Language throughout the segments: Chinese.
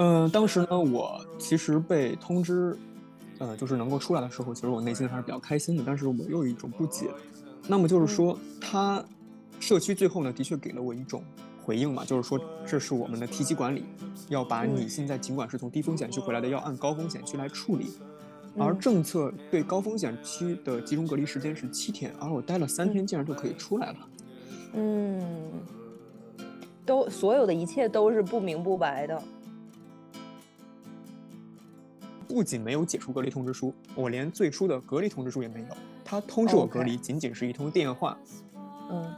嗯，当时呢，我其实被通知，呃，就是能够出来的时候，其实我内心还是比较开心的，但是我又有一种不解。那么就是说，他社区最后呢，的确给了我一种回应嘛，就是说这是我们的梯级管理要把你现在尽管是从低风险区回来的，要按高风险区来处理。而政策对高风险区的集中隔离时间是七天，而我待了三天，竟然就可以出来了。嗯，都所有的一切都是不明不白的。不仅没有解除隔离通知书，我连最初的隔离通知书也没有。他通知我隔离，仅仅是一通电话。嗯，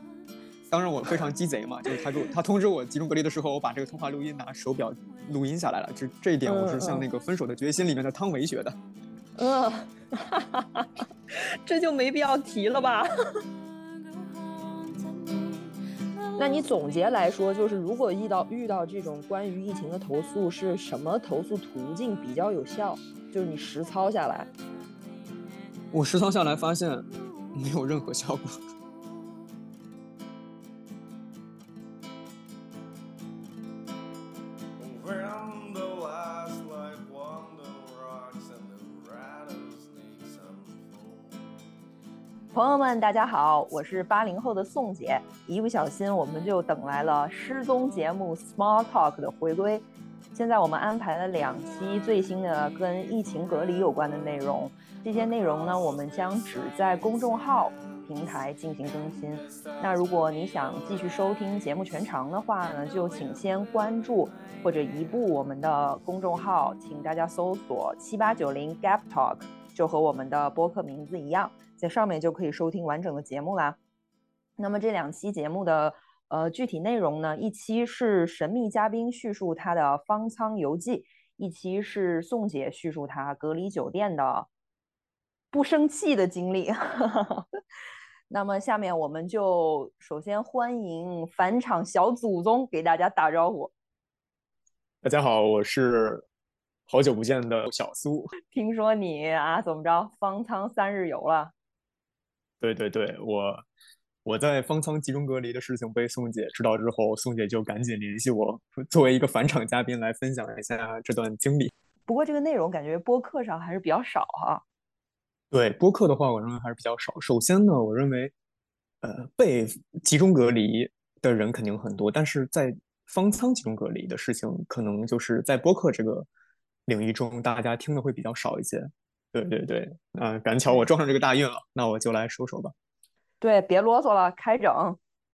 当然我非常鸡贼嘛，就是他给我他通知我集中隔离的时候，我把这个通话录音拿手表录音下来了。这这一点我是向那个《分手的决心》里面的汤唯学的。嗯，这就没必要提了吧？那你总结来说，就是如果遇到遇到这种关于疫情的投诉，是什么投诉途径比较有效？就是你实操下来，我实操下来发现没有任何效果。朋友们，大家好，我是八零后的宋姐。一不小心，我们就等来了失踪节目《Small Talk》的回归。现在我们安排了两期最新的跟疫情隔离有关的内容。这些内容呢，我们将只在公众号平台进行更新。那如果你想继续收听节目全长的话呢，就请先关注或者移步我们的公众号，请大家搜索七八九零 Gap Talk，就和我们的播客名字一样。在上面就可以收听完整的节目啦。那么这两期节目的呃具体内容呢？一期是神秘嘉宾叙述他的方舱游记，一期是宋姐叙述她隔离酒店的不生气的经历。那么下面我们就首先欢迎返场小祖宗给大家打招呼。大家好，我是好久不见的小苏。听说你啊怎么着方舱三日游了？对对对，我我在方舱集中隔离的事情被宋姐知道之后，宋姐就赶紧联系我，作为一个返场嘉宾来分享一下这段经历。不过这个内容感觉播客上还是比较少哈。对播客的话，我认为还是比较少。首先呢，我认为，呃，被集中隔离的人肯定很多，但是在方舱集中隔离的事情，可能就是在播客这个领域中，大家听的会比较少一些。对对对，嗯，赶巧我撞上这个大运了，那我就来说说吧。对，别啰嗦了，开整。